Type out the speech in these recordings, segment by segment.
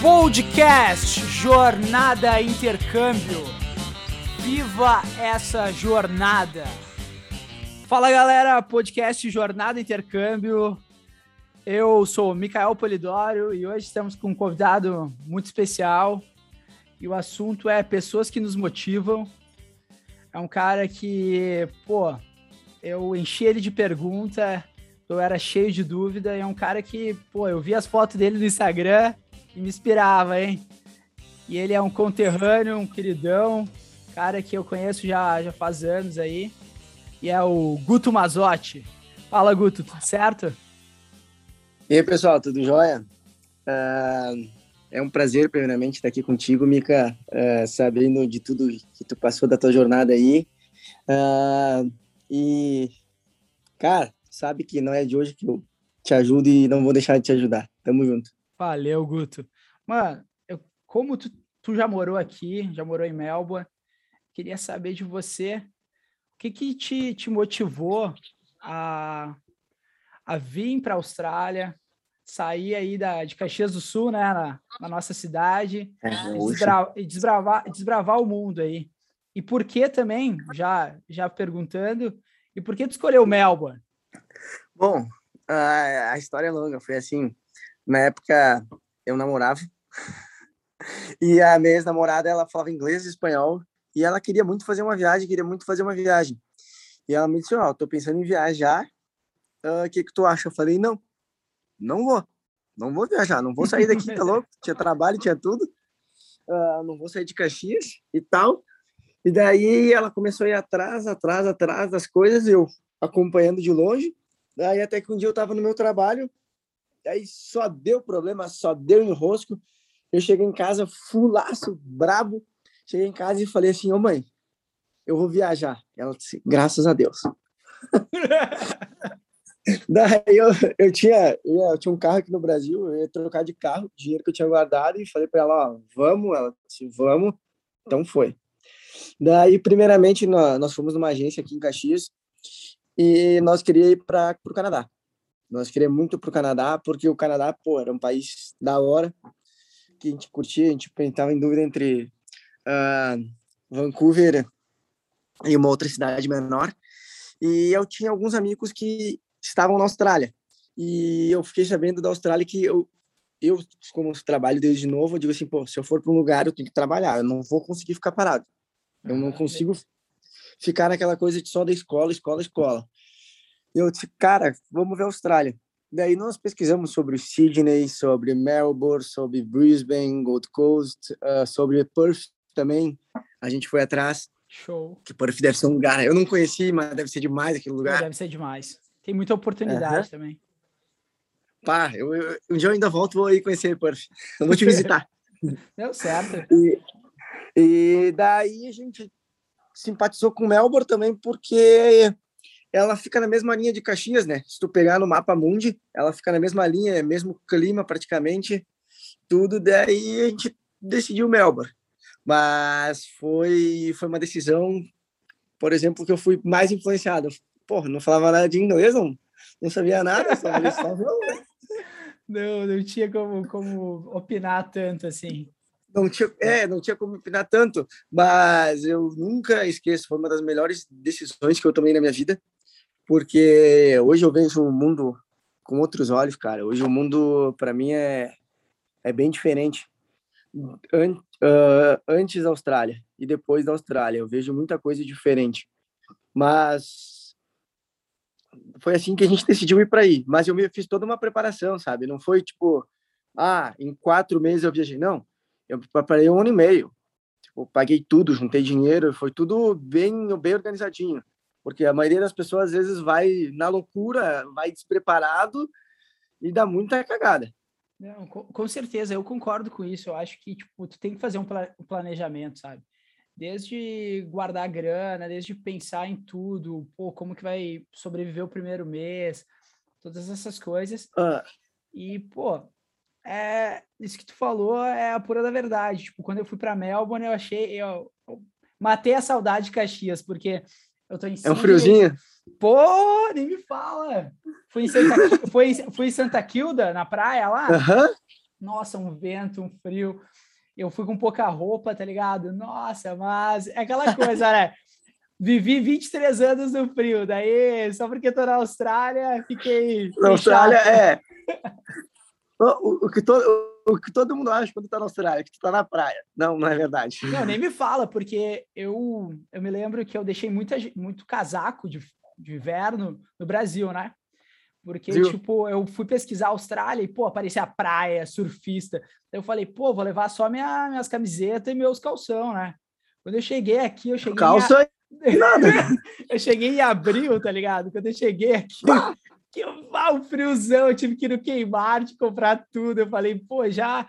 Podcast Jornada Intercâmbio. Viva essa jornada! Fala galera, podcast Jornada Intercâmbio. Eu sou Micael Polidório e hoje estamos com um convidado muito especial. E o assunto é pessoas que nos motivam. É um cara que, pô, eu enchi ele de pergunta, eu era cheio de dúvida. E é um cara que, pô, eu vi as fotos dele no Instagram me inspirava, hein? E ele é um conterrâneo, um queridão, cara que eu conheço já, já faz anos aí. E é o Guto Mazotti. Fala, Guto, tudo certo? E aí, pessoal, tudo jóia? Uh, é um prazer, primeiramente, estar aqui contigo, Mica, uh, sabendo de tudo que tu passou da tua jornada aí. Uh, e, cara, sabe que não é de hoje que eu te ajudo e não vou deixar de te ajudar. Tamo junto. Valeu, Guto. Mano, eu, como tu, tu já morou aqui, já morou em Melbourne, queria saber de você o que, que te, te motivou a, a vir para a Austrália, sair aí da, de Caxias do Sul, né, na, na nossa cidade, é, e, desbra, e desbravar, desbravar o mundo aí. E por que também, já, já perguntando, e por que tu escolheu Melbourne? Bom, a, a história é longa, foi assim, na época, eu namorava. e a minha ex-namorada, ela falava inglês e espanhol. E ela queria muito fazer uma viagem, queria muito fazer uma viagem. E ela me disse, ó, oh, tô pensando em viajar. O uh, que que tu acha? Eu falei, não, não vou. Não vou viajar, não vou sair daqui, tá louco? Tinha trabalho, tinha tudo. Uh, não vou sair de Caxias e tal. E daí ela começou a ir atrás, atrás, atrás das coisas, eu acompanhando de longe. Daí até que um dia eu tava no meu trabalho, aí só deu problema, só deu enrosco. Eu cheguei em casa, fulaço, brabo. Cheguei em casa e falei assim, ô oh, mãe, eu vou viajar. Ela disse, graças a Deus. Daí eu, eu, tinha, eu, tinha um carro aqui no Brasil, eu ia trocar de carro, dinheiro que eu tinha guardado, e falei para ela, ó, vamos? Ela disse, vamos. Então foi. Daí, primeiramente, nós, nós fomos numa agência aqui em Caxias, e nós queríamos ir para o Canadá. Nós queríamos muito para o Canadá, porque o Canadá, pô, era um país da hora, que a gente curtia, a gente estava em dúvida entre uh, Vancouver e uma outra cidade menor. E eu tinha alguns amigos que estavam na Austrália. E eu fiquei sabendo da Austrália que eu, eu como trabalho desde novo, eu digo assim, pô, se eu for para um lugar, eu tenho que trabalhar, eu não vou conseguir ficar parado. Eu não consigo ficar naquela coisa de só da escola, escola, escola. Eu disse, cara, vamos ver a Austrália. Daí nós pesquisamos sobre Sydney, sobre Melbourne, sobre Brisbane, Gold Coast, uh, sobre Perth também. A gente foi atrás. Show. Que Perth deve ser um lugar. Eu não conheci, mas deve ser demais aquele lugar. Deve ser demais. Tem muita oportunidade uhum. também. Pá, eu, eu, um dia eu ainda volto vou ir conhecer Perth. Eu vou te visitar. Deu certo. E, e daí a gente simpatizou com Melbourne também porque ela fica na mesma linha de Caxias, né? Se tu pegar no mapa mundi, ela fica na mesma linha, é mesmo clima praticamente, tudo. Daí a gente decidiu Melbourne. Mas foi, foi uma decisão, por exemplo, que eu fui mais influenciado. Porra, não falava nada de inglês, não, não sabia nada, só Não, não tinha como, como opinar tanto assim. Não tinha, é, não tinha como opinar tanto, mas eu nunca esqueço, foi uma das melhores decisões que eu tomei na minha vida porque hoje eu vejo o mundo com outros olhos, cara. Hoje o mundo, para mim, é, é bem diferente. An uh, antes da Austrália e depois da Austrália, eu vejo muita coisa diferente. Mas foi assim que a gente decidiu ir para aí. Mas eu fiz toda uma preparação, sabe? Não foi tipo, ah, em quatro meses eu viajei. Não, eu preparei um ano e meio. Tipo, paguei tudo, juntei dinheiro, foi tudo bem, bem organizadinho porque a maioria das pessoas às vezes vai na loucura, vai despreparado e dá muita cagada. Não, com, com, certeza, eu concordo com isso. Eu acho que tipo, tu tem que fazer um, pla um planejamento, sabe? Desde guardar grana, desde pensar em tudo, pô, como que vai sobreviver o primeiro mês, todas essas coisas. Ah. E, pô, é, isso que tu falou é a pura da verdade. Tipo, quando eu fui para Melbourne, eu achei, eu, eu matei a saudade de Caxias, porque eu tô em É um friozinho? Pô, nem me fala. Fui em Santa, fui, fui em Santa Quilda, na praia lá. Aham. nossa, um vento, um frio. Eu fui com pouca roupa, tá ligado? Nossa, mas é aquela coisa, né? Vivi 23 anos no frio, daí só porque tô na Austrália, fiquei. Na Austrália, é. o, o, que todo, o que todo mundo acha quando tá na Austrália, que tu tá na praia. Não, não é verdade. Não, nem me fala, porque eu, eu me lembro que eu deixei muita, muito casaco de, de inverno no Brasil, né? Porque, Viu? tipo, eu fui pesquisar a Austrália e, pô, aparecia a praia, surfista. Eu falei, pô, vou levar só minha, minhas camisetas e meus calção, né? Quando eu cheguei aqui, eu cheguei. Calça em... nada. eu cheguei em abril, tá ligado? Quando eu cheguei aqui, que ah, o friozão, eu tive que ir no queimar de comprar tudo. Eu falei, pô, já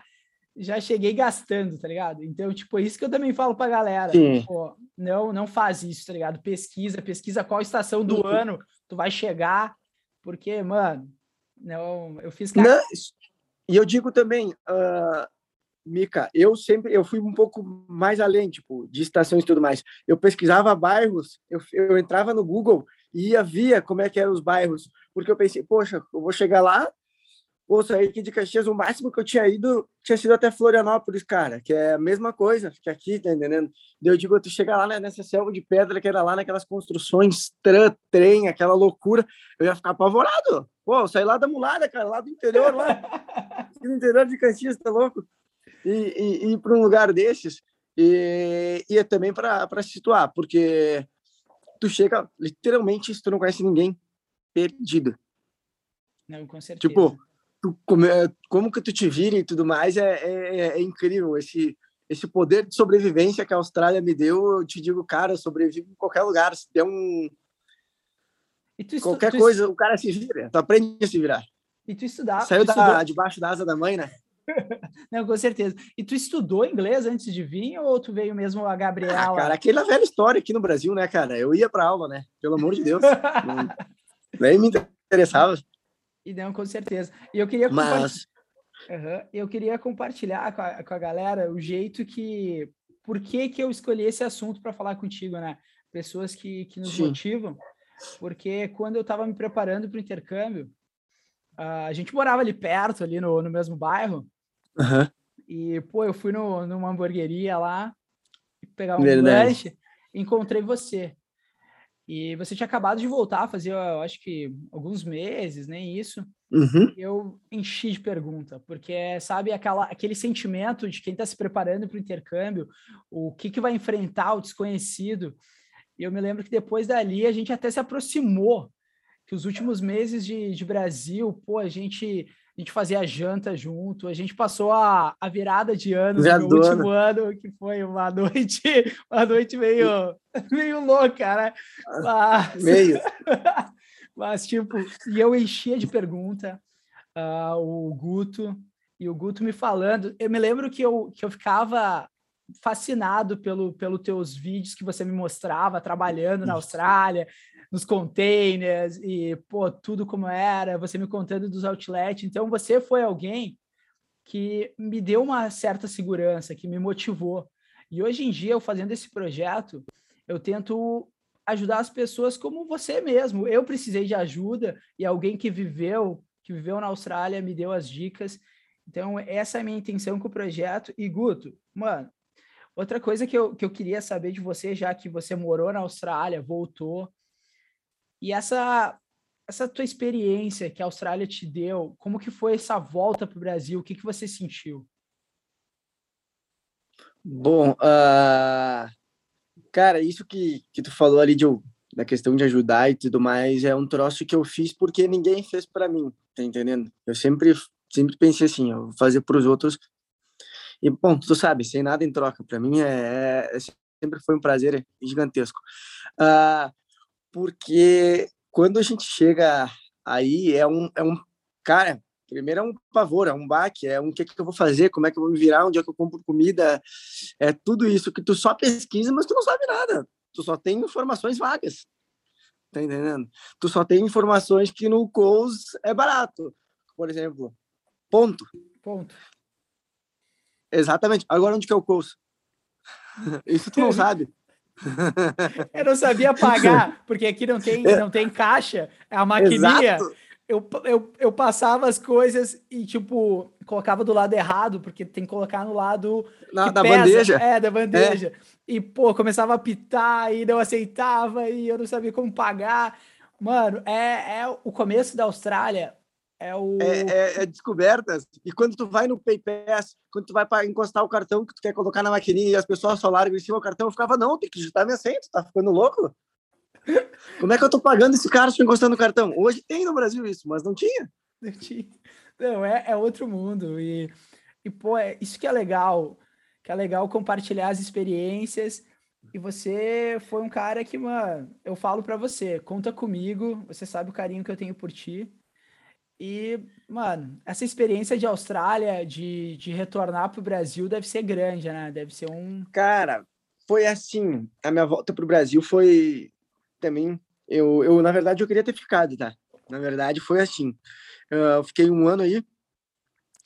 já cheguei gastando, tá ligado? Então, tipo, é isso que eu também falo pra galera. Pô, não, não faz isso, tá ligado? Pesquisa, pesquisa qual estação do uhum. ano tu vai chegar, porque, mano, não, eu fiz. Não, e eu digo também, uh, Mica, eu sempre eu fui um pouco mais além, tipo, de estações e tudo mais. Eu pesquisava bairros, eu, eu entrava no Google ia via como é que eram os bairros, porque eu pensei, poxa, eu vou chegar lá, vou sair aqui de Caxias, o máximo que eu tinha ido tinha sido até Florianópolis, cara, que é a mesma coisa que aqui, tá entendendo? Eu digo, tu chegar lá né, nessa selva de pedra que era lá naquelas construções, tran, trem, aquela loucura, eu ia ficar apavorado. Pô, eu saí lá da mulada, cara, lá do interior, lá, do interior de Caxias, tá louco? E, e, ir para um lugar desses, e, e é também para se situar, porque tu chega, literalmente, se tu não conhece ninguém, perdido. Não, com certeza. Tipo, tu, como, como que tu te vira e tudo mais, é, é, é, incrível. Esse, esse poder de sobrevivência que a Austrália me deu, eu te digo, cara, eu sobrevivo em qualquer lugar. Se der um... Tu qualquer tu coisa, o cara se vira. Tu aprende a se virar. E tu estudar. Saiu tu da, estudou... debaixo da asa da mãe, né? Não, com certeza. E tu estudou inglês antes de vir ou tu veio mesmo a Gabriela? Ah, cara, aquela velha história aqui no Brasil, né, cara? Eu ia para aula, né? Pelo amor de Deus. nem me interessava. E não, com certeza. E eu queria Mas... Uhum. Eu queria compartilhar com a, com a galera o jeito que. Por que, que eu escolhi esse assunto para falar contigo, né? Pessoas que, que nos Sim. motivam. Porque quando eu estava me preparando para o intercâmbio, a gente morava ali perto, ali no, no mesmo bairro. Uhum. E, pô, eu fui no, numa hamburgueria lá, pegar um Verdade. lanche, encontrei você. E você tinha acabado de voltar, fazia, eu acho que alguns meses, nem isso. Uhum. Eu enchi de pergunta, porque sabe aquela, aquele sentimento de quem está se preparando para o intercâmbio, o que, que vai enfrentar o desconhecido. E eu me lembro que depois dali a gente até se aproximou, que os últimos meses de, de Brasil, pô, a gente a gente fazia janta junto, a gente passou a, a virada de ano no último ano, que foi uma noite, uma noite meio, meio louca, né? Mas, meio. mas, tipo, e eu enchia de pergunta uh, o Guto, e o Guto me falando, eu me lembro que eu, que eu ficava fascinado pelo, pelo teus vídeos que você me mostrava trabalhando na Austrália, nos containers e, pô, tudo como era, você me contando dos outlets. Então, você foi alguém que me deu uma certa segurança, que me motivou. E hoje em dia, eu fazendo esse projeto, eu tento ajudar as pessoas como você mesmo. Eu precisei de ajuda e alguém que viveu, que viveu na Austrália, me deu as dicas. Então, essa é a minha intenção com o projeto. E, Guto, mano, outra coisa que eu, que eu queria saber de você, já que você morou na Austrália, voltou, e essa essa tua experiência que a Austrália te deu, como que foi essa volta para o Brasil? O que, que você sentiu? Bom, uh, cara, isso que, que tu falou ali de, da questão de ajudar e tudo mais é um troço que eu fiz porque ninguém fez para mim, tá entendendo? Eu sempre sempre pensei assim, eu vou fazer para os outros e bom, tu sabe, sem nada em troca. Para mim é, é, sempre foi um prazer gigantesco. Uh, porque quando a gente chega aí, é um, é um cara, primeiro é um pavor, é um baque, é um o que, que eu vou fazer, como é que eu vou me virar, onde é que eu compro comida, é tudo isso que tu só pesquisa, mas tu não sabe nada, tu só tem informações vagas, tá entendendo? Tu só tem informações que no Coles é barato, por exemplo, ponto. Ponto. Exatamente. Agora onde que é o Coles? Isso tu não sabe. Eu não sabia pagar, porque aqui não tem, é. não tem caixa, é a maquininha. Exato. eu, eu, eu passava as coisas e, tipo, colocava do lado errado, porque tem que colocar no lado. Na, da pesa. bandeja? É, da bandeja. É. E, pô, começava a pitar e não aceitava e eu não sabia como pagar. Mano, é, é o começo da Austrália. É, o... É, é, é, descobertas. E quando tu vai no PayPass, quando tu vai para encostar o cartão que tu quer colocar na maquininha e as pessoas só largam em cima do cartão, eu ficava, não, tem que digitar minha senha, tu tá ficando louco? Como é que eu tô pagando esse cara só encostando no cartão? Hoje tem no Brasil isso, mas não tinha. Não tinha. Não, é, é outro mundo. E, e, pô, é, isso que é legal. Que é legal compartilhar as experiências. E você foi um cara que, mano, eu falo para você, conta comigo, você sabe o carinho que eu tenho por ti. E, mano, essa experiência de Austrália, de, de retornar pro Brasil, deve ser grande, né? Deve ser um. Cara, foi assim. A minha volta pro Brasil foi também. Eu, eu, na verdade, eu queria ter ficado, tá? Na verdade, foi assim. Eu fiquei um ano aí.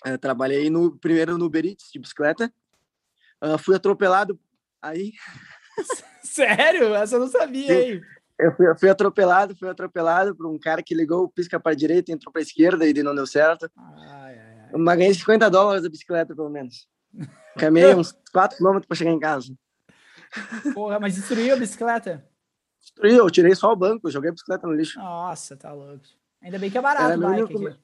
Eu trabalhei no primeiro no Uber Eats, de bicicleta. Uh, fui atropelado aí. Sério? Essa eu não sabia, hein? Eu fui, eu fui, atropelado, fui atropelado por um cara que ligou o pisca para a direita, entrou para a esquerda e não deu certo. Ai, ai, ai. Mas ganhei 50 dólares da bicicleta, pelo menos. Caminhei uns 4 quilômetros para chegar em casa. Porra, mas destruiu a bicicleta? Destruiu, eu tirei só o banco, joguei a bicicleta no lixo. Nossa, tá louco. Ainda bem que é barato o bike único...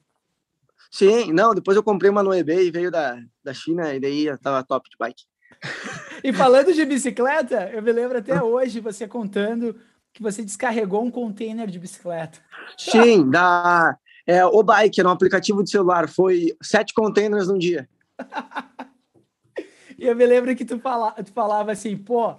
Sim, não, depois eu comprei uma no eBay, veio da, da China e daí eu tava top de bike. e falando de bicicleta, eu me lembro até hoje você contando que você descarregou um container de bicicleta. Sim, da é, o Bike, era um aplicativo de celular, foi sete containers num dia. e eu me lembro que tu, fala, tu falava assim, pô,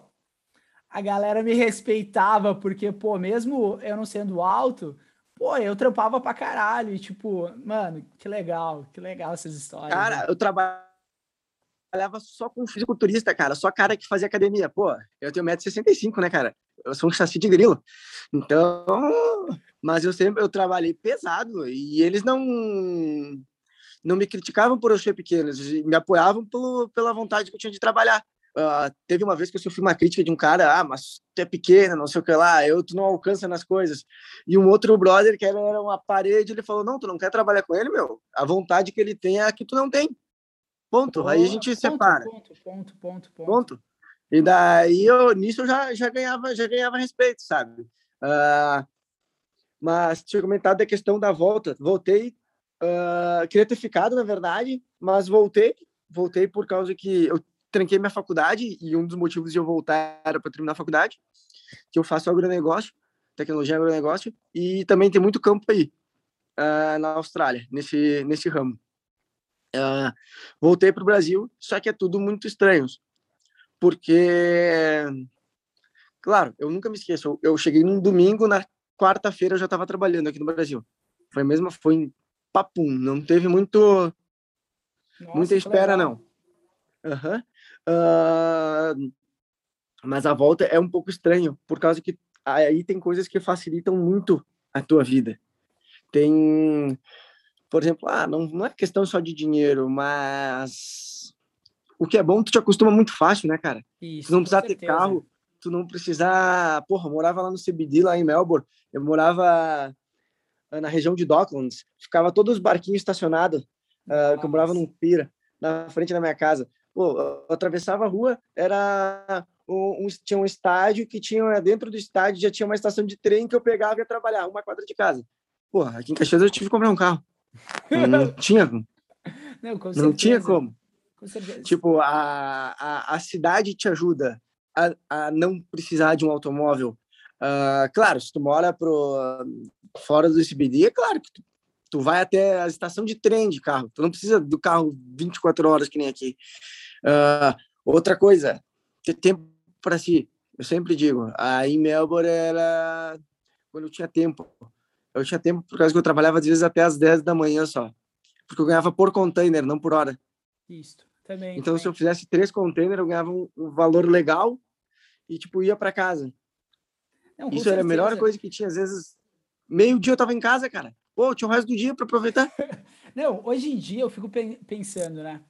a galera me respeitava, porque, pô, mesmo eu não sendo alto, pô, eu trampava pra caralho. E, tipo, mano, que legal, que legal essas histórias. Cara, né? eu trabalhava só com fisiculturista, cara, só cara que fazia academia. Pô, eu tenho 1,65m, né, cara? Eu sou um chassi de grilo. Então, mas eu sempre eu trabalhei pesado e eles não não me criticavam por eu ser pequeno, eles me apoiavam pelo, pela vontade que eu tinha de trabalhar. Uh, teve uma vez que eu sofri uma crítica de um cara, ah, mas tu é pequena, não sei o que lá, eu tu não alcança nas coisas. E um outro brother que era uma parede, ele falou, não, tu não quer trabalhar com ele, meu? A vontade que ele tem é a que tu não tem. Ponto. Oh, Aí a gente ponto, separa. Ponto, ponto, ponto, ponto. ponto. E daí eu nisso eu já já ganhava já ganhava respeito, sabe? Uh, mas tinha comentado da questão da volta. Voltei, uh, queria ter ficado na verdade, mas voltei, voltei por causa que eu tranquei minha faculdade e um dos motivos de eu voltar era para terminar a faculdade, que eu faço agronegócio, tecnologia agronegócio, e também tem muito campo aí uh, na Austrália, nesse, nesse ramo. Uh, voltei para o Brasil, só que é tudo muito estranho, porque, claro, eu nunca me esqueço, eu, eu cheguei num domingo, na quarta-feira eu já estava trabalhando aqui no Brasil. Foi mesmo, foi em papum, não teve muito, Nossa, muita espera, não. Uhum. Uh, mas a volta é um pouco estranho, por causa que aí tem coisas que facilitam muito a tua vida. Tem, por exemplo, ah, não, não é questão só de dinheiro, mas o que é bom, tu te acostuma muito fácil, né, cara? Isso, tu não precisa ter carro, tu não precisar. Porra, eu morava lá no CBD, lá em Melbourne, eu morava ah, na região de Docklands, ficava todos os barquinhos estacionados, uh, que eu morava num pira, na frente da minha casa. Pô, eu atravessava a rua, era um, um, tinha um estádio que tinha dentro do estádio já tinha uma estação de trem que eu pegava e ia trabalhar, uma quadra de casa. Pô, aqui em Caxias eu tive que comprar um carro. Não tinha como. Não, com não tinha como. Com tipo, a, a, a cidade te ajuda a, a não precisar de um automóvel. Uh, claro, se tu mora pro, fora do CBD, é claro que tu Tu vai até a estação de trem de carro. Tu não precisa do carro 24 horas que nem aqui. Uh, outra coisa, ter tempo para si. Eu sempre digo, aí Melbourne era quando eu tinha tempo. Eu tinha tempo por causa que eu trabalhava às vezes até às 10 da manhã só. Porque eu ganhava por container, não por hora. Isso, também. Então, também. se eu fizesse três containers, eu ganhava um, um valor legal e, tipo, ia para casa. Não, Isso era a melhor coisa que tinha. Às vezes, meio dia eu tava em casa, cara. Pô, tinha o resto do dia para aproveitar. Não, hoje em dia eu fico pensando, né?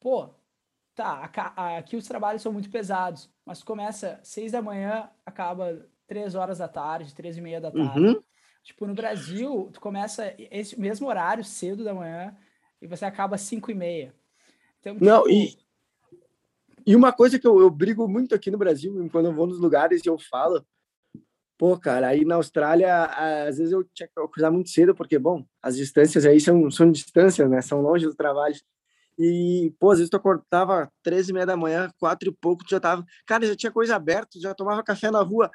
Pô, tá, aqui os trabalhos são muito pesados, mas começa seis da manhã, acaba três horas da tarde, três e meia da tarde. Uhum. Tipo, no Brasil, tu começa esse mesmo horário, cedo da manhã, e você acaba às 5 e meia. Então, tipo... Não, e, e uma coisa que eu, eu brigo muito aqui no Brasil, quando eu vou nos lugares e eu falo, pô, cara, aí na Austrália, às vezes eu tinha que acordar muito cedo, porque, bom, as distâncias aí são, são distâncias, né? São longe do trabalho. E, pô, às vezes tu acordava 13 e meia da manhã, quatro e pouco, tu já tava... Cara, já tinha coisa aberta, já tomava café na rua.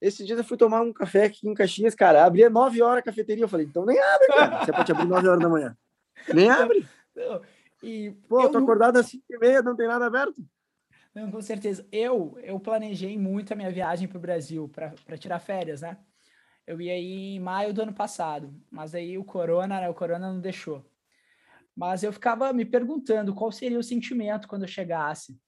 Esse dia eu fui tomar um café aqui em Caxias, cara, abria 9 horas a cafeteria. Eu falei, então nem abre, cara. Você pode abrir 9 horas da manhã. Nem abre. Não, E, Pô, eu tô acordado às 5 e meia, não tem nada aberto. Não, com certeza. Eu, eu planejei muito a minha viagem para o Brasil, para tirar férias, né? Eu ia ir em maio do ano passado, mas aí o corona, né, o corona não deixou. Mas eu ficava me perguntando qual seria o sentimento quando eu chegasse.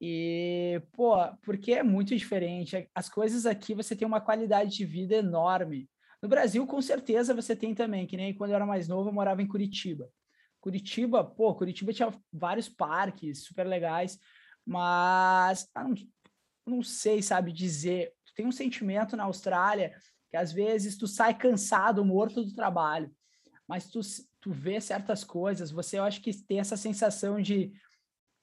E, pô, porque é muito diferente. As coisas aqui você tem uma qualidade de vida enorme. No Brasil, com certeza, você tem também, que nem quando eu era mais novo, eu morava em Curitiba. Curitiba, pô, Curitiba tinha vários parques super legais, mas ah, não, não sei, sabe, dizer. Tem um sentimento na Austrália que às vezes tu sai cansado, morto do trabalho, mas tu, tu vê certas coisas, você eu acho que tem essa sensação de,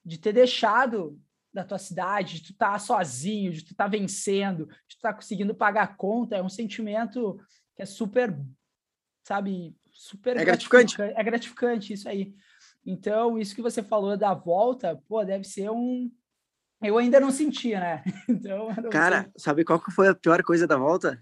de ter deixado da tua cidade, de tu tá sozinho, de tu tá vencendo, de tu tá conseguindo pagar a conta, é um sentimento que é super, sabe, super é gratificante. gratificante. É gratificante isso aí. Então, isso que você falou da volta, pô, deve ser um eu ainda não sentia, né? Então, Cara, sei. sabe qual que foi a pior coisa da volta?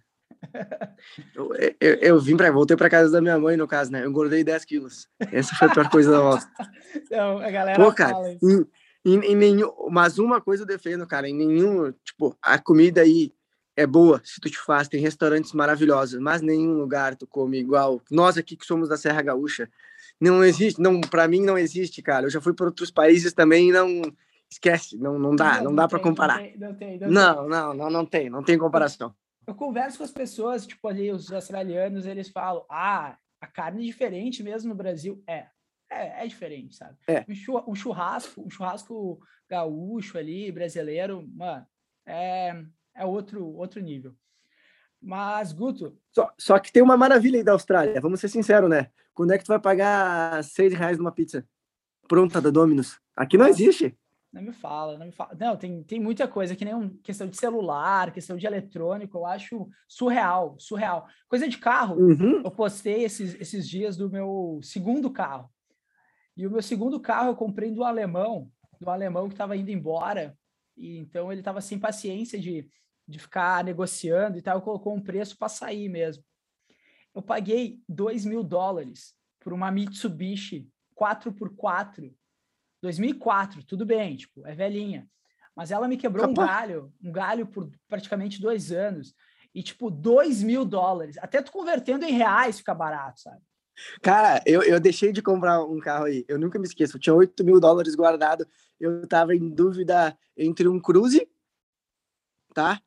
eu, eu, eu, vim para voltei para casa da minha mãe, no caso, né? Eu engordei 10 quilos. Essa foi a pior coisa da volta. Então, a galera Pô, cara, em, em, em, nenhum, mas uma coisa eu defendo, cara, em nenhum, tipo, a comida aí é boa, se tu te faz, tem restaurantes maravilhosos, mas nenhum lugar tu come igual. Nós aqui que somos da Serra Gaúcha, não existe, não, para mim não existe, cara. Eu já fui para outros países também e não esquece, não, não dá, não, não dá para comparar. Não, tem, não, tem, não, não, não, não tem, não tem comparação. Eu converso com as pessoas, tipo ali os australianos, eles falam: "Ah, a carne é diferente mesmo no Brasil". É, é, é diferente, sabe? É. Um churrasco, um churrasco gaúcho ali, brasileiro, mano, é, é outro, outro nível. Mas, Guto. Só, só que tem uma maravilha aí da Austrália, vamos ser sinceros, né? Quando é que tu vai pagar seis reais numa pizza pronta da Domino's? Aqui não existe. Não me fala, não me fala. Não, tem, tem muita coisa, que nem um, questão de celular, questão de eletrônico, eu acho surreal, surreal. Coisa de carro, uhum. eu postei esses, esses dias do meu segundo carro. E o meu segundo carro eu comprei do alemão, do alemão que estava indo embora. E então ele estava sem paciência de, de ficar negociando e tal, colocou um preço para sair mesmo. Eu paguei 2 mil dólares por uma Mitsubishi 4x4, 2004, tudo bem, tipo, é velhinha. Mas ela me quebrou Capaz. um galho, um galho por praticamente dois anos. E, tipo, 2 mil dólares. Até tu convertendo em reais fica barato, sabe? Cara, eu, eu deixei de comprar um carro aí. Eu nunca me esqueço. Eu tinha 8 mil dólares guardado. Eu tava em dúvida entre um Cruze, tá?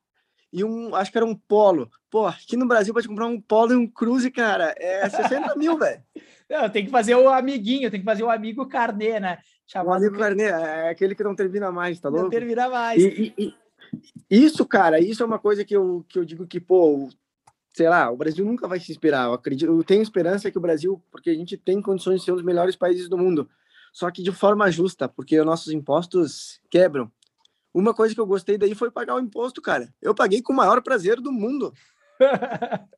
E um, acho que era um Polo. Pô, aqui no Brasil, te comprar um Polo e um Cruze, cara, é 60 mil, velho. Não, tem que fazer o amiguinho, tem que fazer o amigo carnê, né? Chamado... O amigo carnê, é aquele que não termina mais, tá louco? Não termina mais. E, e, e, isso, cara, isso é uma coisa que eu, que eu digo que, pô, sei lá, o Brasil nunca vai se inspirar. Eu acredito, eu tenho esperança que o Brasil, porque a gente tem condições de ser um dos melhores países do mundo, só que de forma justa, porque os nossos impostos quebram. Uma coisa que eu gostei daí foi pagar o imposto, cara. Eu paguei com o maior prazer do mundo.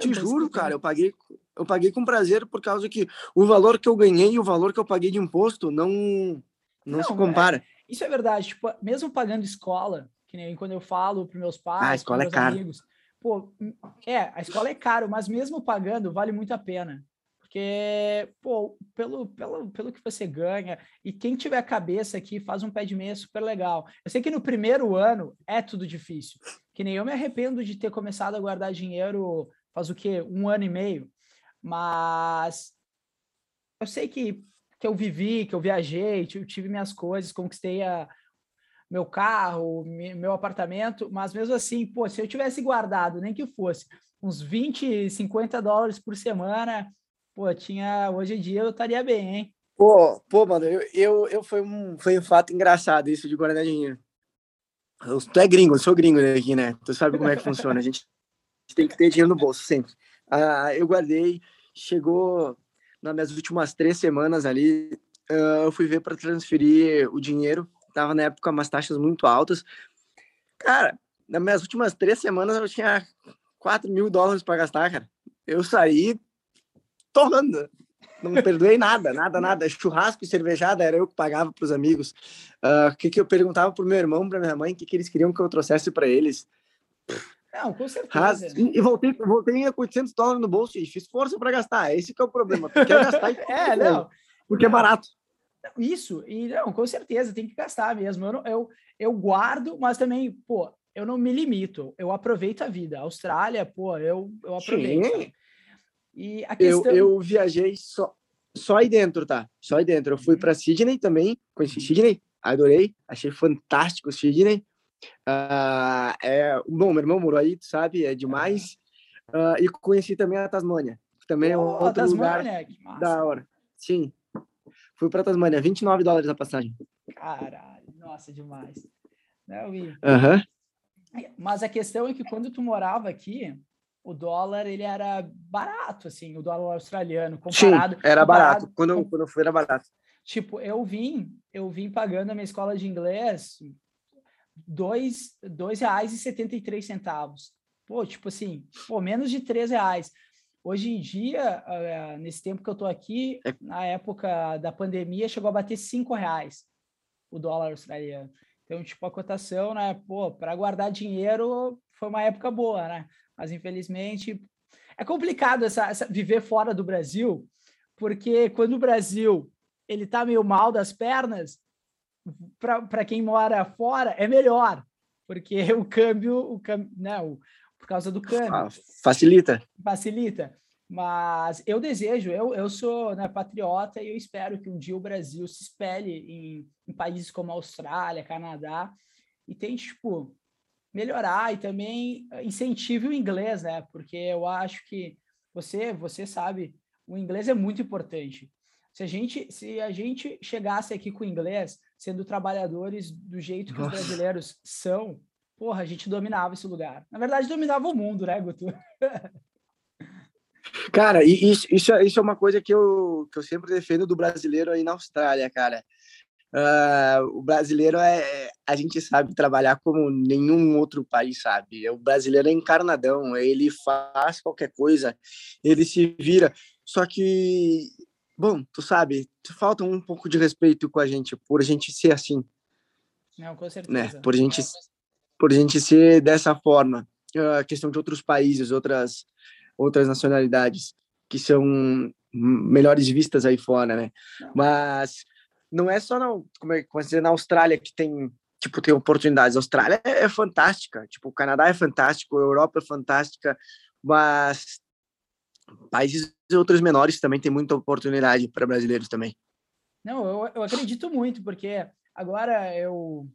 Te juro, cara, eu paguei, eu paguei com prazer por causa que o valor que eu ganhei e o valor que eu paguei de imposto não não, não se compara. É, isso é verdade, tipo, mesmo pagando escola, que nem quando eu falo para meus pais, ah, a escola é cara. amigos, pô, é, a escola é caro, mas mesmo pagando, vale muito a pena. Porque, pô, pelo, pelo, pelo que você ganha, e quem tiver cabeça aqui faz um pé de meia super legal. Eu sei que no primeiro ano é tudo difícil. Que nem eu me arrependo de ter começado a guardar dinheiro faz o quê? Um ano e meio. Mas eu sei que, que eu vivi, que eu viajei, eu tive minhas coisas, conquistei a, meu carro, meu apartamento, mas mesmo assim, pô, se eu tivesse guardado, nem que fosse uns 20, 50 dólares por semana, pô, tinha, hoje em dia eu estaria bem, hein? Pô, pô, mano, eu, eu, eu foi, um, foi um fato engraçado isso de guardar dinheiro. Eu, tu é gringo, eu sou gringo aqui, né? Tu sabe como é que funciona. A gente tem que ter dinheiro no bolso sempre. Uh, eu guardei, chegou nas minhas últimas três semanas ali, uh, eu fui ver para transferir o dinheiro. Tava na época umas taxas muito altas. Cara, nas minhas últimas três semanas eu tinha 4 mil dólares para gastar, cara. Eu saí torrando. Não perdoei nada, nada, nada. Churrasco e cervejada era eu que pagava para os amigos. Ah, o uh, que, que eu perguntava para meu irmão, para minha mãe, o que, que eles queriam que eu trouxesse para eles. Não, com certeza. E, e voltei, voltei com 800 dólares no bolso e fiz força para gastar. Esse que é o problema. Tu quer gastar e É, não. Porque é barato. Isso, e não, com certeza, tem que gastar mesmo. Eu, eu, eu guardo, mas também, pô, eu não me limito, eu aproveito a vida. Austrália, pô, eu, eu aproveito. E a questão... eu, eu viajei só, só aí dentro, tá? Só aí dentro. Eu fui uhum. para Sydney também, conheci Sydney, adorei, achei fantástico Sydney. Uh, é, bom, meu irmão morou aí, tu sabe, é demais. Uh, e conheci também a Tasmânia, que também oh, é um outro Tasmânia, lugar da hora. Sim. Fui para Tasmânia, 29 dólares a passagem. Caralho, nossa, demais. Não, e... Uhum. Mas a questão é que quando tu morava aqui, o dólar ele era barato, assim, o dólar australiano comparado. Sim, era comparado, barato. Quando, quando eu fui era barato. Tipo, eu vim, eu vim pagando a minha escola de inglês dois, dois reais e setenta e três centavos. Pô, tipo assim, pô, menos de três reais. Hoje em dia, uh, nesse tempo que eu tô aqui, é... na época da pandemia, chegou a bater cinco reais o dólar australiano. Então, tipo, a cotação, né, pô, para guardar dinheiro foi uma época boa, né? Mas infelizmente é complicado essa, essa viver fora do Brasil, porque quando o Brasil ele tá meio mal das pernas, para quem mora fora é melhor, porque o câmbio, o câmbio, né, o, por causa do câmbio. Ah, facilita. Facilita. Mas eu desejo, eu, eu sou né, patriota e eu espero que um dia o Brasil se espelhe em, em países como Austrália, Canadá e tente, tipo, melhorar e também incentive o inglês, né? Porque eu acho que você, você sabe, o inglês é muito importante. Se a gente, se a gente chegasse aqui com o inglês, sendo trabalhadores do jeito que Nossa. os brasileiros são, porra, a gente dominava esse lugar. Na verdade, dominava o mundo, né, Guto? Cara, isso, isso, é, isso é uma coisa que eu, que eu sempre defendo do brasileiro aí na Austrália, cara. Uh, o brasileiro é a gente sabe trabalhar como nenhum outro país sabe. O brasileiro é encarnadão, ele faz qualquer coisa, ele se vira. Só que, bom, tu sabe, falta um pouco de respeito com a gente por a gente ser assim. Não, com né? certeza. Né? Por a gente, por a gente ser dessa forma. A uh, questão de outros países, outras outras nacionalidades que são melhores vistas aí fora, né? Mas não é só na, como é, como dizer, na Austrália que tem tipo tem oportunidades. A Austrália é, é fantástica, tipo o Canadá é fantástico, a Europa é fantástica, mas países outros menores também tem muita oportunidade para brasileiros também. Não, eu, eu acredito muito, porque agora eu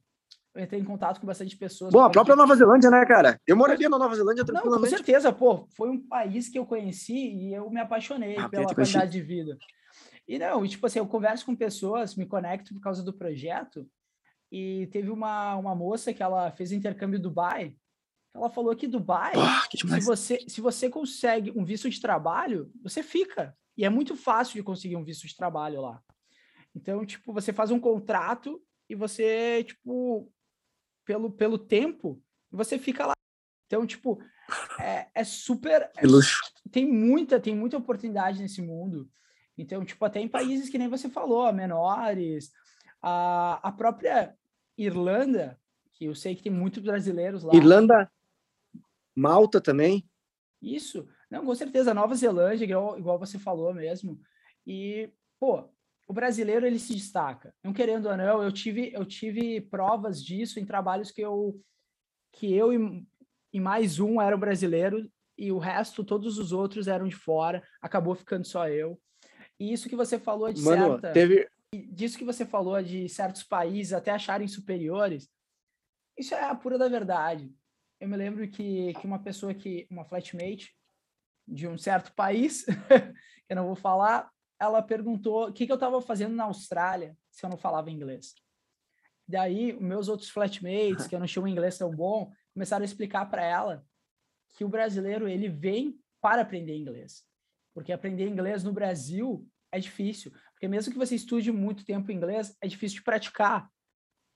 eu entrei em contato com bastante pessoas. Bom, a própria Nova Zelândia, né, cara? Eu moraria na Nova Zelândia tranquilamente. Não, com certeza, pô. Foi um país que eu conheci e eu me apaixonei ah, pela qualidade de vida. E não, e, tipo assim, eu converso com pessoas, me conecto por causa do projeto. E teve uma, uma moça que ela fez intercâmbio em Dubai. Ela falou que Dubai, que se, você, se você consegue um visto de trabalho, você fica. E é muito fácil de conseguir um visto de trabalho lá. Então, tipo, você faz um contrato e você, tipo, pelo, pelo tempo, você fica lá. Então, tipo, é, é super. É. Tem muita, tem muita oportunidade nesse mundo. Então, tipo, até em países que nem você falou, menores, a, a própria Irlanda, que eu sei que tem muitos brasileiros lá. Irlanda, Malta também. Isso, não, com certeza, Nova Zelândia, igual, igual você falou mesmo. E, pô, o brasileiro ele se destaca. Não querendo ou não, eu tive eu tive provas disso em trabalhos que eu que eu e, e mais um eram brasileiro e o resto todos os outros eram de fora. Acabou ficando só eu. E isso que você falou de Mano, certa teve disso que você falou de certos países até acharem superiores. Isso é a pura da verdade. Eu me lembro que, que uma pessoa que uma flatmate de um certo país, que eu não vou falar, ela perguntou o que, que eu estava fazendo na Austrália se eu não falava inglês. Daí, meus outros flatmates, que eu não tinha um inglês tão bom, começaram a explicar para ela que o brasileiro ele vem para aprender inglês. Porque aprender inglês no Brasil é difícil. Porque mesmo que você estude muito tempo inglês, é difícil de praticar.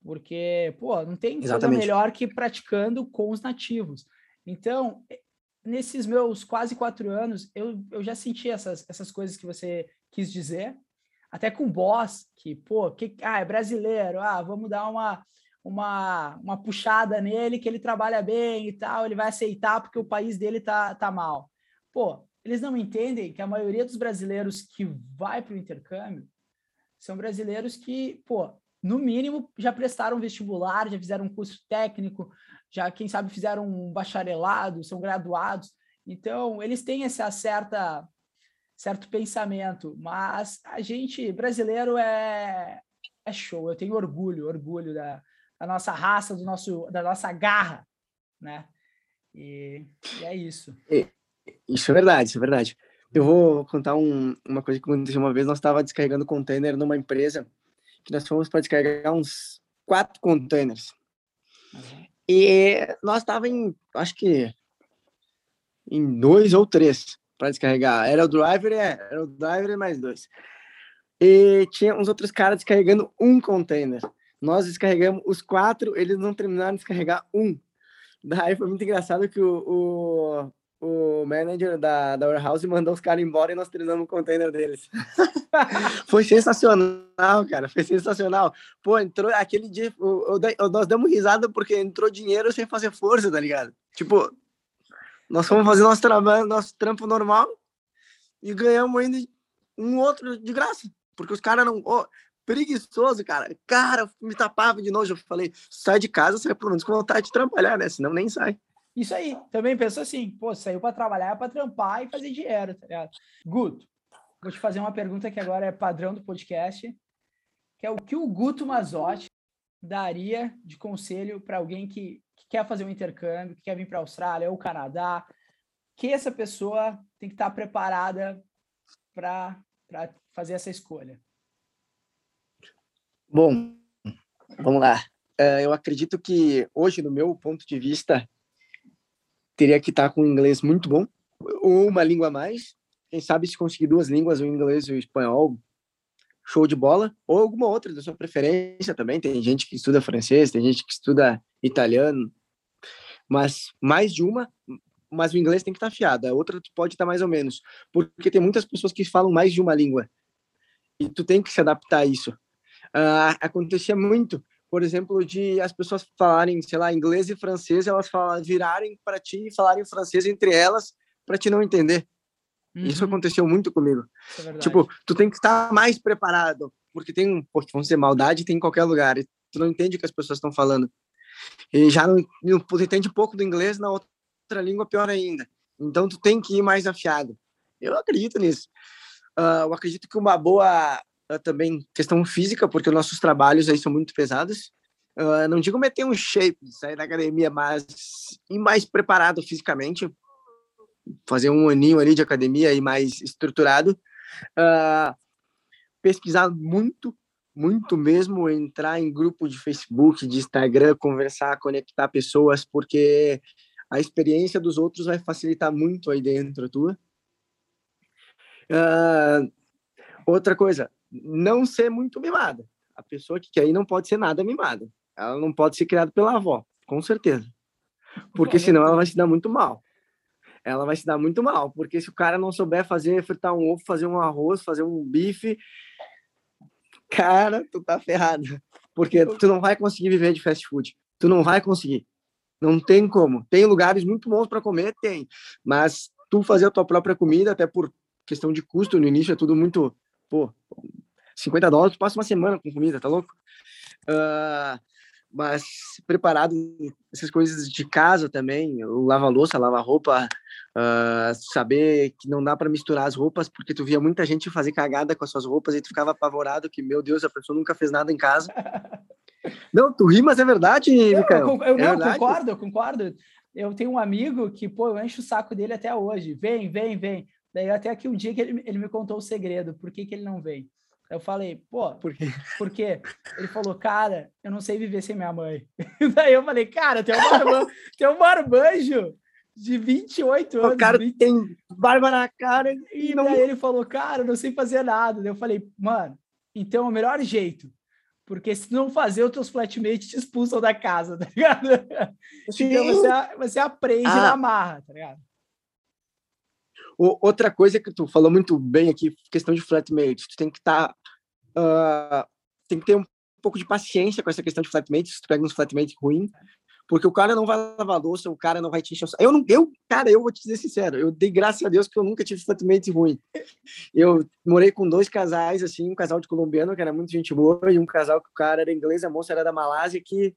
Porque, pô, não tem Exatamente. coisa melhor que praticando com os nativos. Então, nesses meus quase quatro anos, eu, eu já senti essas, essas coisas que você quis dizer. Até com o boss, que, pô, que, ah, é brasileiro, ah, vamos dar uma, uma, uma puxada nele que ele trabalha bem e tal, ele vai aceitar porque o país dele tá, tá mal. Pô, eles não entendem que a maioria dos brasileiros que vai para o intercâmbio são brasileiros que, pô, no mínimo já prestaram vestibular, já fizeram um curso técnico, já, quem sabe, fizeram um bacharelado, são graduados. Então, eles têm essa certa certo pensamento, mas a gente brasileiro é é show. Eu tenho orgulho, orgulho da, da nossa raça, do nosso da nossa garra, né? E, e é isso. Isso é verdade, isso é verdade. Eu vou contar um, uma coisa que aconteceu uma vez. Nós estava descarregando container numa empresa que nós fomos para descarregar uns quatro containers. Uhum. E nós estava em, acho que em dois ou três para descarregar. Era o driver, é, era o driver mais dois. E tinha uns outros caras descarregando um container. Nós descarregamos os quatro, eles não terminaram de descarregar um. Daí foi muito engraçado que o, o, o manager da, da warehouse mandou os caras embora e nós terminamos o container deles. foi sensacional, cara. Foi sensacional. Pô, entrou aquele dia. O, o, nós damos risada porque entrou dinheiro sem fazer força, tá ligado? Tipo, nós fomos fazer nosso trabalho, nosso trampo normal e ganhamos ainda um outro de graça. Porque os caras não. Oh, preguiçoso, cara. Cara, me tapava de novo. Eu falei, sai de casa, sai pelo menos com vontade de trabalhar, né? Senão nem sai. Isso aí. Também penso assim, pô, saiu para trabalhar, é para trampar e fazer dinheiro, tá ligado? Guto, Vou te fazer uma pergunta que agora é padrão do podcast, que é o que o Guto Mazotti daria de conselho para alguém que, que, quer fazer um intercâmbio, que quer vir para a Austrália ou Canadá, que essa pessoa tem que estar preparada para fazer essa escolha? Bom, vamos lá. Uh, eu acredito que hoje, no meu ponto de vista, teria que estar com inglês muito bom, ou uma língua a mais, quem sabe se conseguir duas línguas, o inglês e o espanhol, show de bola. Ou alguma outra da sua preferência também. Tem gente que estuda francês, tem gente que estuda italiano. Mas mais de uma, mas o inglês tem que estar afiado. A outra pode estar mais ou menos. Porque tem muitas pessoas que falam mais de uma língua. E tu tem que se adaptar a isso. Uh, acontecia muito, por exemplo, de as pessoas falarem, sei lá, inglês e francês, elas falam, virarem para ti e falarem francês entre elas para te não entender. Uhum. Isso aconteceu muito comigo. É tipo, tu tem que estar mais preparado, porque tem, porque vamos dizer, maldade tem em qualquer lugar, e tu não entende o que as pessoas estão falando. E já não, não tu entende pouco do inglês, na outra língua pior ainda. Então tu tem que ir mais afiado. Eu acredito nisso. Uh, eu acredito que uma boa também questão física, porque os nossos trabalhos aí são muito pesados. Uh, não digo meter um shape, sair da academia, mas ir mais preparado fisicamente, fazer um aninho ali de academia e mais estruturado, uh, pesquisar muito, muito mesmo, entrar em grupo de Facebook, de Instagram, conversar, conectar pessoas, porque a experiência dos outros vai facilitar muito aí dentro tua. Uh, outra coisa, não ser muito mimada. A pessoa que quer ir não pode ser nada mimada. Ela não pode ser criada pela avó, com certeza. Porque senão ela vai se dar muito mal ela vai se dar muito mal, porque se o cara não souber fazer, fritar um ovo, fazer um arroz, fazer um bife, cara, tu tá ferrado. Porque tu não vai conseguir viver de fast food. Tu não vai conseguir. Não tem como. Tem lugares muito bons para comer, tem. Mas tu fazer a tua própria comida, até por questão de custo, no início é tudo muito, pô, 50 dólares, tu passa uma semana com comida, tá louco? Uh, mas preparado essas coisas de casa também, lava louça, lava roupa, uh, saber que não dá para misturar as roupas, porque tu via muita gente fazer cagada com as suas roupas e tu ficava apavorado que, meu Deus, a pessoa nunca fez nada em casa. não, tu ri, mas é verdade, não, Eu, eu, é verdade. concordo, eu concordo. Eu tenho um amigo que, pô, eu encho o saco dele até hoje. Vem, vem, vem. Daí até aqui um dia que ele, ele me contou o segredo, por que, que ele não vem. Eu falei, pô, por quê? Por quê? Ele falou, cara, eu não sei viver sem minha mãe. Daí eu falei, cara, tem um, marmanjo, tem um marmanjo de 28 anos. O cara 20... tem barba na cara e, e não... daí ele falou, cara, eu não sei fazer nada. Eu falei, mano, então é o melhor jeito. Porque se não fazer, os teus flatmates te expulsam da casa, tá ligado? Sim. Então você, você aprende ah. na marra, tá ligado? outra coisa que tu falou muito bem aqui, questão de flatmates, tu tem que estar tá, uh, tem que ter um pouco de paciência com essa questão de flatmates, se tu pega uns flatmates ruins, porque o cara não vai lavar louça, o cara não vai te encher o saco. Eu não, eu, cara, eu vou te dizer sincero, eu dei graças a Deus que eu nunca tive flatmate ruim. Eu morei com dois casais, assim, um casal de colombiano, que era muito gente boa, e um casal que o cara era inglês, a moça era da Malásia, que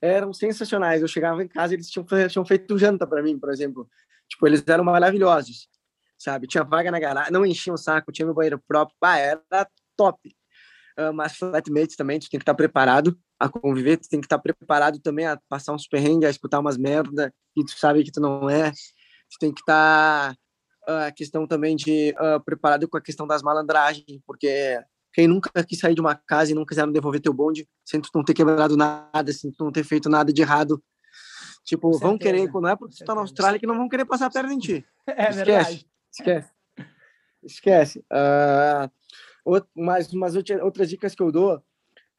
eram sensacionais. Eu chegava em casa, eles tinham, tinham feito janta para mim, por exemplo. Tipo, eles eram maravilhosos, sabe? Tinha vaga na garagem, não enchiam o saco, tinha meu banheiro próprio, era top. Uh, mas flatmates também, tu tem que estar preparado a conviver, tu tem que estar preparado também a passar uns perrengues, a escutar umas merda que tu sabe que tu não é. Tu tem que estar ah, a questão também de uh, preparado com a questão das malandragens, porque quem nunca quis sair de uma casa e não quiser devolver teu bonde, sem tu não ter quebrado nada, sem tu não ter feito nada de errado. Tipo, vão querer, não é porque tu tá na Austrália que não vão querer passar a perna em ti. É esquece, verdade. Esquece. Esquece. Uh, mais umas outras dicas que eu dou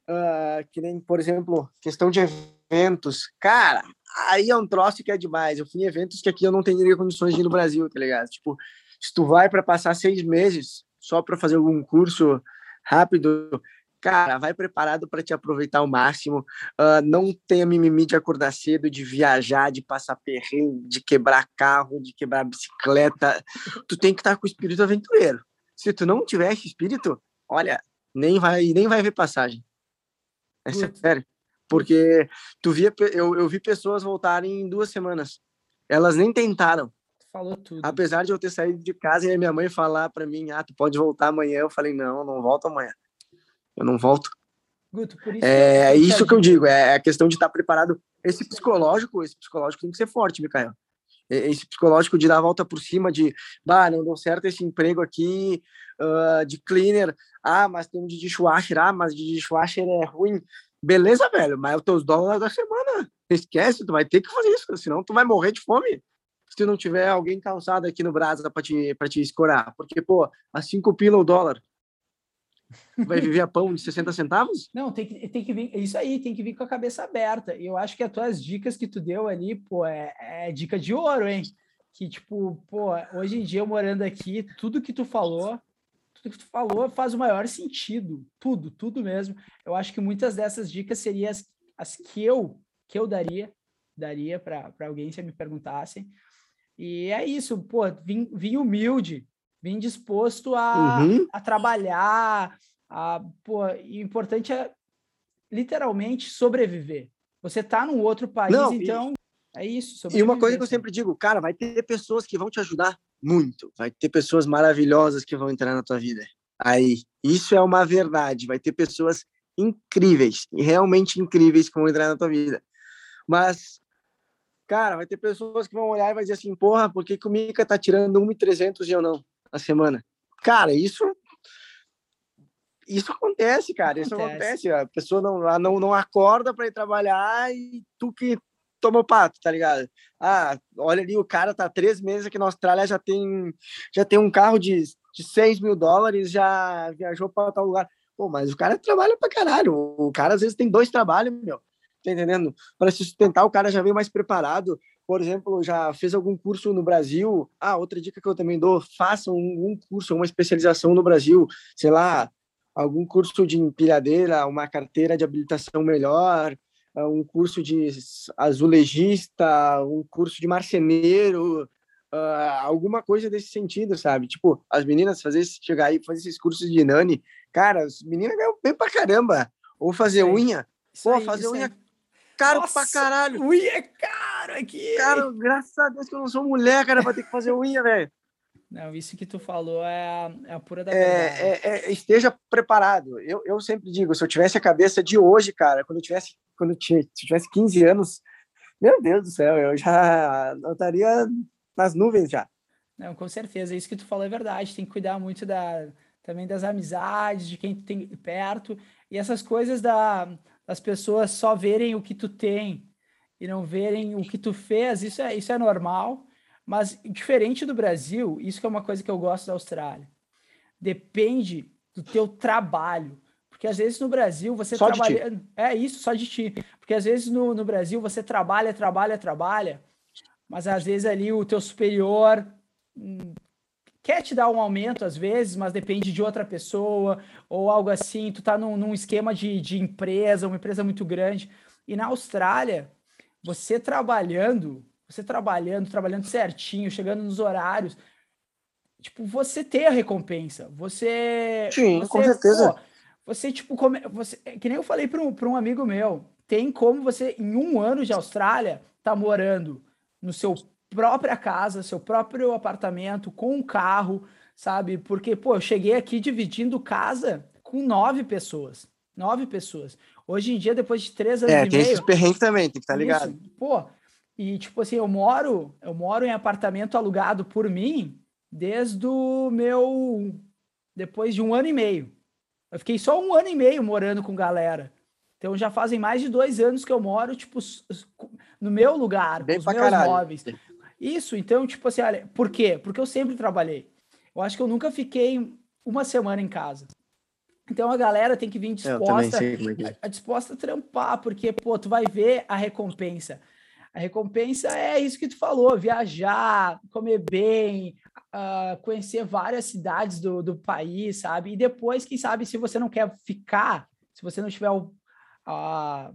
uh, que nem, por exemplo, questão de eventos. Cara, aí é um troço que é demais. Eu fui em eventos que aqui eu não teria condições de ir no Brasil, tá ligado? Tipo, se tu vai para passar seis meses só para fazer algum curso rápido, cara, vai preparado para te aproveitar ao máximo. Uh, não tenha mimimi de acordar cedo, de viajar, de passar perrengue, de quebrar carro, de quebrar bicicleta. Tu tem que estar com o espírito aventureiro. Se tu não tiver esse espírito, olha, nem vai nem vai ver passagem. É sério. Porque tu via, eu, eu vi pessoas voltarem em duas semanas. Elas nem tentaram. Falou tudo. Apesar de eu ter saído de casa e a minha mãe falar para mim, ah, tu pode voltar amanhã. Eu falei, não, não volto amanhã. Eu não volto. Guto, isso é isso que eu digo, é a questão de estar preparado. Esse psicológico, esse psicológico tem que ser forte, Micael. Esse psicológico de dar a volta por cima, de, bah, não deu certo esse emprego aqui uh, de cleaner, ah, mas tem um de dishwasher, ah, mas de dishwasher é ruim. Beleza, velho, mas é os teus dólares da semana. Esquece, tu vai ter que fazer isso, senão tu vai morrer de fome. Se não tiver alguém calçado aqui no Brasa para te, pra te escorar. Porque, pô, a 5 pila o dólar. Vai viver a pão de 60 centavos? Não, tem que, tem que vir. Isso aí, tem que vir com a cabeça aberta. E eu acho que as tuas dicas que tu deu ali, pô, é, é dica de ouro, hein? Que, tipo, pô, hoje em dia eu morando aqui, tudo que tu falou tudo que tu falou faz o maior sentido. Tudo, tudo mesmo. Eu acho que muitas dessas dicas seriam as, as que eu que eu daria, daria para alguém se me perguntassem. E é isso, pô, vim, vim humilde, vim disposto a, uhum. a trabalhar, a, pô, e o importante é literalmente sobreviver. Você tá num outro país, Não, então e, é isso. E uma coisa que eu sempre digo, cara, vai ter pessoas que vão te ajudar muito. Vai ter pessoas maravilhosas que vão entrar na tua vida. Aí, isso é uma verdade. Vai ter pessoas incríveis, realmente incríveis que vão entrar na tua vida. Mas, cara, vai ter pessoas que vão olhar e vai dizer assim, porra, por que, que o Mika tá tirando 1.300 e eu não, a semana? Cara, isso isso acontece, cara. Isso acontece. A pessoa não, não, não acorda para ir trabalhar e tu que tomou pato, tá ligado? Ah, olha ali, o cara tá três meses aqui na Austrália, já tem, já tem um carro de, de 6 mil dólares, já viajou para tal lugar. Pô, mas o cara trabalha pra caralho. O cara às vezes tem dois trabalhos, meu. Tá entendendo? Para se sustentar, o cara já vem mais preparado. Por exemplo, já fez algum curso no Brasil. Ah, outra dica que eu também dou: faça um, um curso, uma especialização no Brasil. Sei lá, algum curso de empilhadeira, uma carteira de habilitação melhor, é um curso de azulejista, um curso de marceneiro, uh, alguma coisa desse sentido, sabe? Tipo, as meninas fazer chegar aí fazer esses cursos de nani, cara, as meninas ganham bem pra caramba. Ou fazer unha, pô, aí, fazer unha caro Nossa, pra caralho. Unha é caro aqui. Cara, graças a Deus que eu não sou mulher, cara, pra ter que fazer unha, velho. Não, isso que tu falou é a, é a pura da é, é, é, esteja preparado. Eu, eu sempre digo, se eu tivesse a cabeça de hoje, cara, quando eu tivesse, quando eu tivesse 15 anos, meu Deus do céu, eu já eu estaria nas nuvens já. Não, com certeza, isso que tu falou é verdade. Tem que cuidar muito da, também das amizades, de quem tu tem perto. E essas coisas da, das pessoas só verem o que tu tem e não verem o que tu fez, isso é, isso é normal Mas diferente do Brasil, isso que é uma coisa que eu gosto da Austrália. Depende do teu trabalho. Porque às vezes no Brasil você só trabalha. É isso, só de ti. Porque às vezes no, no Brasil você trabalha, trabalha, trabalha, mas às vezes ali o teu superior hum, quer te dar um aumento às vezes, mas depende de outra pessoa ou algo assim. Tu tá num, num esquema de, de empresa, uma empresa muito grande. E na Austrália, você trabalhando, você trabalhando, trabalhando certinho, chegando nos horários, tipo, você tem a recompensa. Você. Sim, você, com certeza. Pô, você, tipo, come, você, que nem eu falei para um, um amigo meu, tem como você, em um ano de Austrália, tá morando no seu própria casa, seu próprio apartamento, com um carro, sabe? Porque, pô, eu cheguei aqui dividindo casa com nove pessoas. Nove pessoas. Hoje em dia, depois de três anos é, e tem meio... esses perrengues também, tem que estar tá ligado. Isso, pô, e tipo assim, eu moro, eu moro em apartamento alugado por mim desde o meu... Depois de um ano e meio. Eu fiquei só um ano e meio morando com galera. Então já fazem mais de dois anos que eu moro, tipo, no meu lugar, Bem com os meus caralho. móveis. Isso, então, tipo assim, olha, por quê? Porque eu sempre trabalhei. Eu acho que eu nunca fiquei uma semana em casa. Então a galera tem que vir disposta, é. a, disposta a trampar, porque, pô, tu vai ver a recompensa. A recompensa é isso que tu falou: viajar, comer bem, uh, conhecer várias cidades do, do país, sabe? E depois, quem sabe, se você não quer ficar, se você não tiver o, a,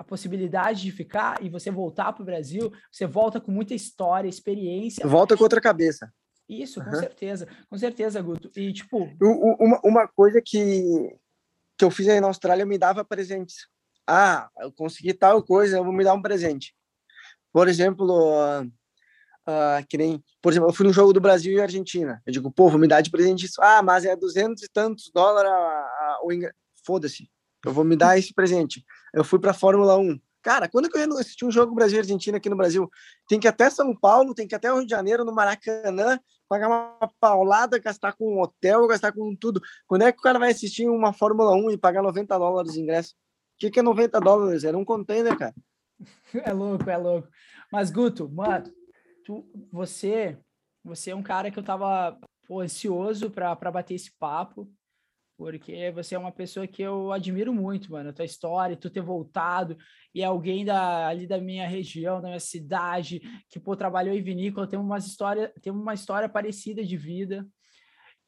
a possibilidade de ficar e você voltar para o Brasil, você volta com muita história, experiência. Volta com outra cabeça. Isso, com uhum. certeza, com certeza, Guto. E tipo. Uma, uma coisa que, que eu fiz aí na Austrália, eu me dava presentes. Ah, eu consegui tal coisa, eu vou me dar um presente. Por exemplo, uh, uh, que nem, por exemplo, eu fui no jogo do Brasil e Argentina. Eu digo, pô, vou me dar de presente isso. Ah, mas é duzentos e tantos dólares o ingresso. Foda-se, eu vou me dar esse presente. Eu fui para a Fórmula 1. Cara, quando eu assisti um jogo Brasil Argentina aqui no Brasil, tem que ir até São Paulo, tem que ir até o Rio de Janeiro, no Maracanã, pagar uma paulada, gastar com um hotel, gastar com tudo. Quando é que o cara vai assistir uma Fórmula 1 e pagar 90 dólares de ingresso? O que, que é 90 dólares? Era um container, cara. É louco, é louco. Mas, Guto, mano, tu, você, você é um cara que eu tava pô, ansioso para bater esse papo, porque você é uma pessoa que eu admiro muito, mano, a tua história, tu ter voltado, e alguém da, ali da minha região, da minha cidade, que, pô, trabalhou em vinícola, tem uma história, tem uma história parecida de vida,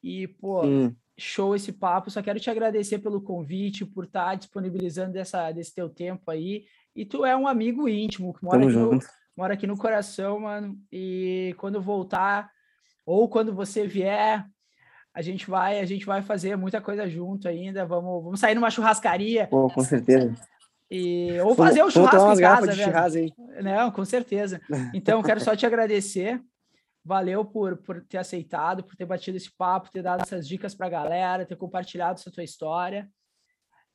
e, pô, hum. show esse papo, só quero te agradecer pelo convite, por estar tá disponibilizando dessa, desse teu tempo aí, e tu é um amigo íntimo, que mora aqui no, mora aqui no coração, mano. E quando voltar, ou quando você vier, a gente vai, a gente vai fazer muita coisa junto ainda. Vamos, vamos sair numa churrascaria. Pô, com certeza. E, ou fazer o um churrasco em casa, velho. Não, com certeza. Então, quero só te agradecer. Valeu por, por ter aceitado, por ter batido esse papo, ter dado essas dicas para a galera, ter compartilhado essa tua história.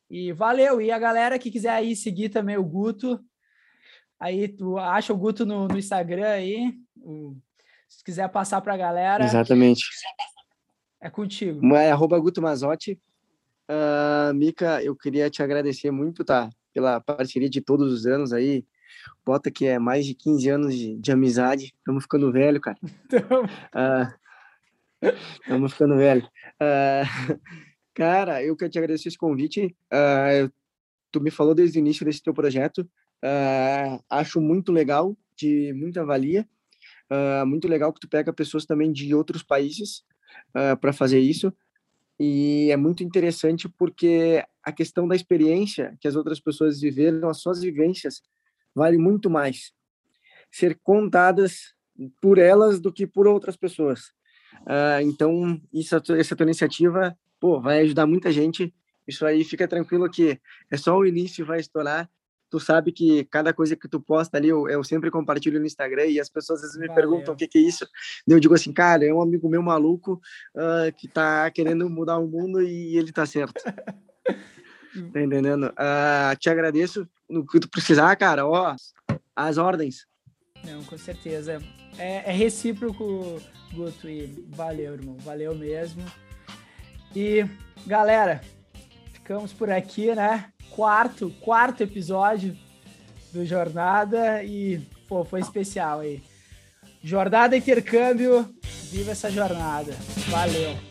E valeu. E a galera que quiser aí seguir também o Guto, Aí tu acha o Guto no, no Instagram aí. Se quiser passar para a galera. Exatamente. É contigo. É arroba Guto Mazotti. Uh, Mica, eu queria te agradecer muito, tá? Pela parceria de todos os anos aí. Bota que é mais de 15 anos de, de amizade. Estamos ficando velho, cara. Estamos uh, ficando velho. Uh, cara, eu quero te agradecer esse convite. Uh, tu me falou desde o início desse teu projeto. Acho muito legal, de muita valia. Muito legal que tu pega pessoas também de outros países uh, para fazer isso. E é muito interessante porque a questão da experiência que as outras pessoas viveram, as suas vivências, vale muito mais ser contadas por elas do que por outras pessoas. Uh, então, isso, essa tua iniciativa pô, vai ajudar muita gente. Isso aí, fica tranquilo que é só o início, vai estourar tu sabe que cada coisa que tu posta ali, eu, eu sempre compartilho no Instagram e as pessoas às vezes me Valeu. perguntam o que, que é isso. Eu digo assim, cara, é um amigo meu maluco uh, que tá querendo mudar o mundo e ele tá certo. tá entendendo? Uh, te agradeço no que tu precisar, cara, ó, as ordens. Não, com certeza. É, é recíproco, Guto, e valeu, irmão, valeu mesmo. E, galera, ficamos por aqui, né? Quarto, quarto episódio do Jornada e pô, foi especial aí. Jornada intercâmbio, viva essa jornada. Valeu.